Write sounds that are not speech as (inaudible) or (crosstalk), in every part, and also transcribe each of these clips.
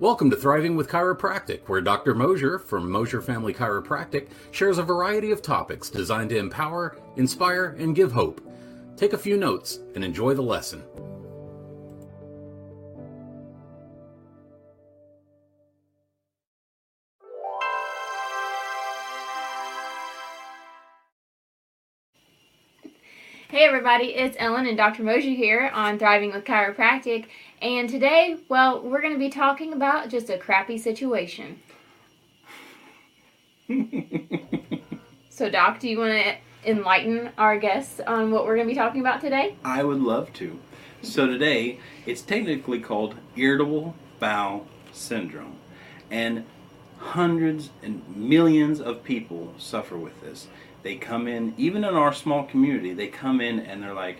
Welcome to Thriving with Chiropractic, where Dr. Mosier from Mosier Family Chiropractic shares a variety of topics designed to empower, inspire, and give hope. Take a few notes and enjoy the lesson. Hey everybody, it's Ellen and Dr. Mosier here on Thriving with Chiropractic. And today, well, we're going to be talking about just a crappy situation. (laughs) so, Doc, do you want to enlighten our guests on what we're going to be talking about today? I would love to. So, today, it's technically called irritable bowel syndrome. And hundreds and millions of people suffer with this. They come in, even in our small community, they come in and they're like,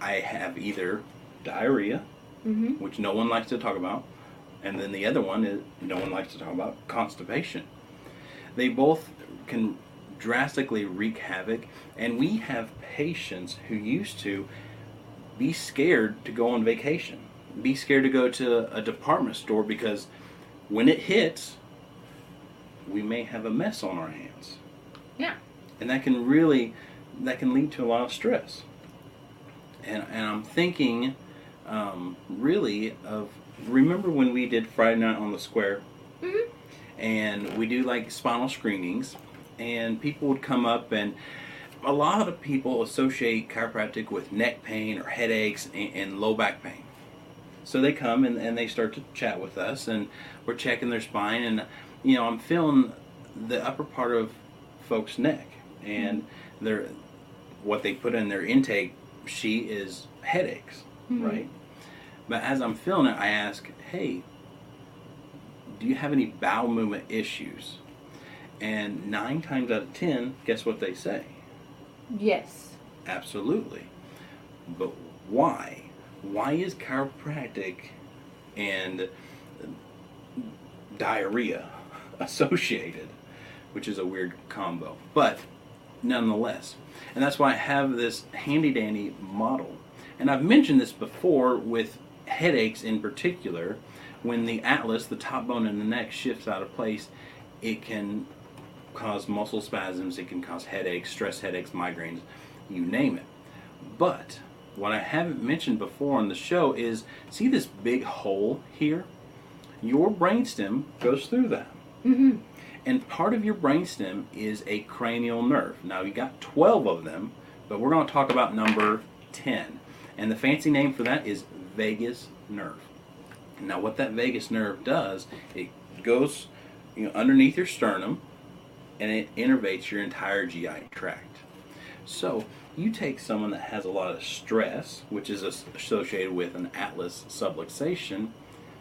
I have either diarrhea, Mm-hmm. which no one likes to talk about, and then the other one is no one likes to talk about constipation. They both can drastically wreak havoc, and we have patients who used to be scared to go on vacation, be scared to go to a department store because when it hits, we may have a mess on our hands Yeah. and that can really that can lead to a lot of stress and and i'm thinking um, really of remember when we did friday night on the square Mhm. and we do like spinal screenings and people would come up and a lot of people associate chiropractic with neck pain or headaches and, and low back pain so they come and, and they start to chat with us and we're checking their spine and you know i'm feeling the upper part of folks neck and their what they put in their intake sheet is headaches Mhm. right but as i'm feeling it i ask hey do you have any bowel movement issues and nine times out of ten guess what they say Yes. Absolutely. But why? Why is chiropractic and diarrhea (laughs) associated? Which is a weird combo. But nonetheless. And that's why I have this handy dandy model. And I've mentioned this before with headaches in particular. When the atlas, the top bone in the neck, shifts out of place, it can cause muscle spasms, it can cause headaches, stress headaches, migraines, you name it. But what I haven't mentioned before on the show is see this big hole here? Your brainstem goes through that. Mm-hmm. And part of your brainstem is a cranial nerve. Now, you got 12 of them, but we're going to talk about number 10. And the fancy name for that is vagus nerve. Now, what that vagus nerve does, it goes you know, underneath your sternum and it innervates your entire GI tract. So, you take someone that has a lot of stress, which is associated with an atlas subluxation,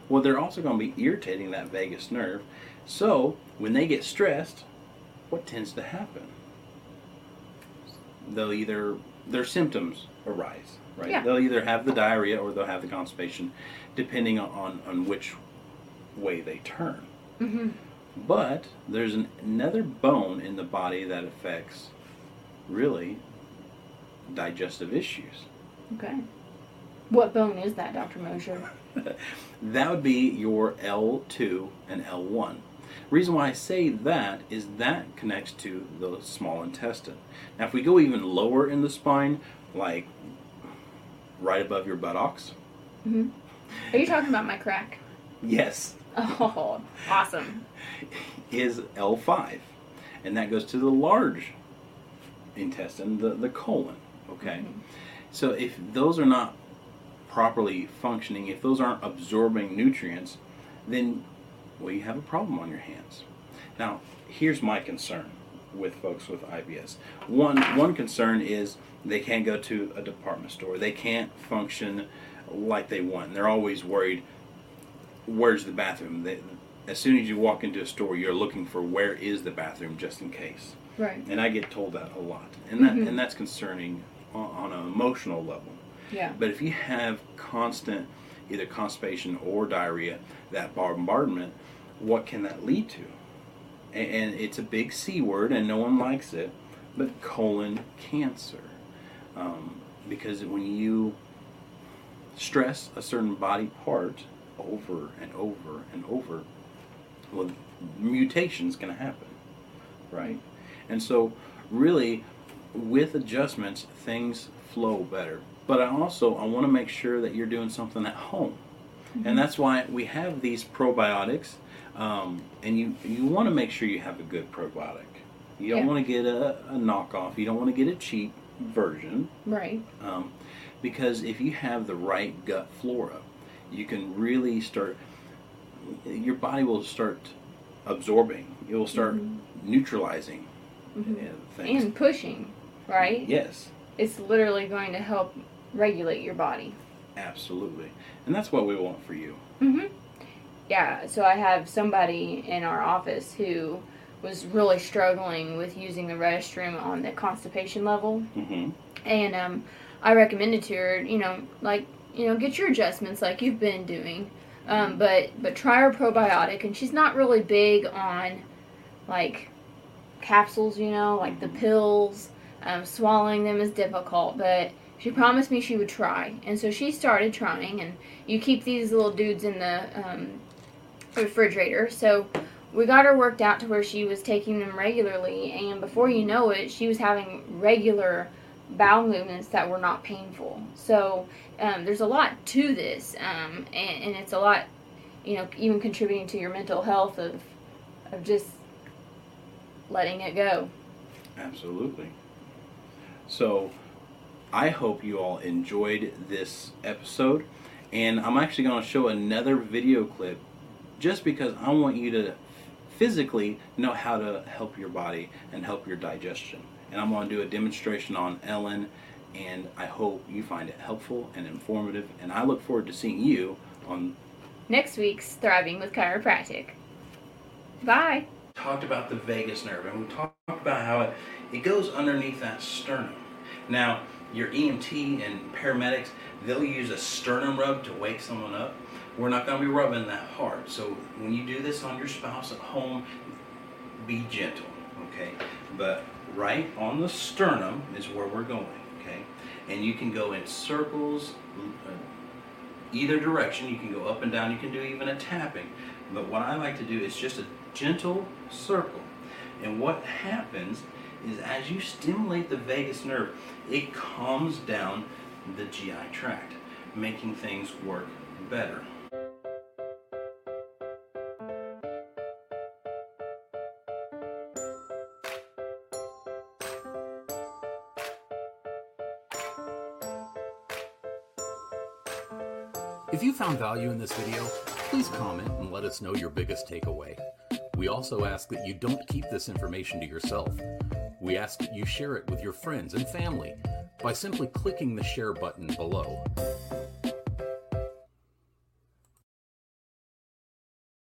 well, they're also going to be irritating that vagus nerve. So, when they get stressed, what tends to happen? They'll either, their symptoms arise, right? Yeah. They'll either have the diarrhea or they'll have the constipation, depending on, on which way they turn. Mm-hmm. But there's an, another bone in the body that affects really digestive issues. Okay. What bone is that, Dr. Mosier? (laughs) that would be your L2 and L1. Reason why I say that is that connects to the small intestine. Now, if we go even lower in the spine, like right above your buttocks, Mm-hmm. Are you talking about my crack? yes, Oh, awesome. is L5. And that goes to the large intestine, the, the colon. Okay? So if those are not properly functioning, if those aren't absorbing nutrients, then well, you have a problem on your hands. Now, here's my concern with folks with IBS. One one concern is they can't go to a department store. They can't function like they want. They're always worried where's the bathroom? They, as soon as you walk into a store, you're looking for where is the bathroom just in case. Right. And I get told that a lot. And that Mhm. and that's concerning on, on an emotional level. Yeah. But if you have constant either constipation or diarrhea, that bombardment, what can that lead to? And, and it's a big C word, and no one likes it, but colon cancer. Um, because when you stress a certain body part, over and over and over, well, mutation's to happen, right? And so, really, with adjustments, things flow better. But I also I want to make sure that you're doing something at home, and that's why we have these probiotics. Um, and you you want to make sure you have a good probiotic. You don't Yeah. want to get a, a knockoff. You don't want to get a cheap version. Right. Um, because if you have the right gut flora, you can really start. Your body will start absorbing. It will start neutralizing uh, things. And pushing, right? yes, It's literally going to help regulate your body. absolutely, and that's what we want for you. hmm Yeah, so I have somebody in our office who was really struggling with using the restroom on the constipation level. hmm And um, I recommended to her, you know, like, you know, get your adjustments like you've been doing. Um, but but try her probiotic, and she's not really big on like capsules, you know, like the pills. Um, swallowing them is difficult, but she promised me she would try, and so she started trying. And you keep these little dudes in the um, refrigerator, so we got her worked out to where she was taking them regularly, and before you know it, she was having regular bowel movements that were not painful. So um, there's a lot to this, um, and, and it's a lot, you know, even contributing to your mental health of of just letting it go. Absolutely. So, I hope you all enjoyed this episode, and I'm actually going to show another video clip just because I want you to physically know how to help your body and help your digestion. And I'm going to do a demonstration on Ellen, and I hope you find it helpful and informative. And I look forward to seeing you on Next week's Thriving with Chiropractic. Bye. talked about the vagus nerve and we talked about how it, it goes underneath that sternum. Now, your EMT and paramedics, they'll use a sternum rub to wake someone up. We're not going to be rubbing that hard. So when you do this on your spouse at home, be gentle, okay? But right on the sternum is where we're going, okay? And you can go in circles, uh, either direction. You can go up and down. You can do even a tapping. But what I like to do is just a gentle circle. And what happens is as you stimulate the vagus nerve, it calms down the GI tract, making things work better. If you found value in this video, please comment and let us know your biggest takeaway. We also ask that you don't keep this information to yourself. We ask that you share it with your friends and family by simply clicking the share button below.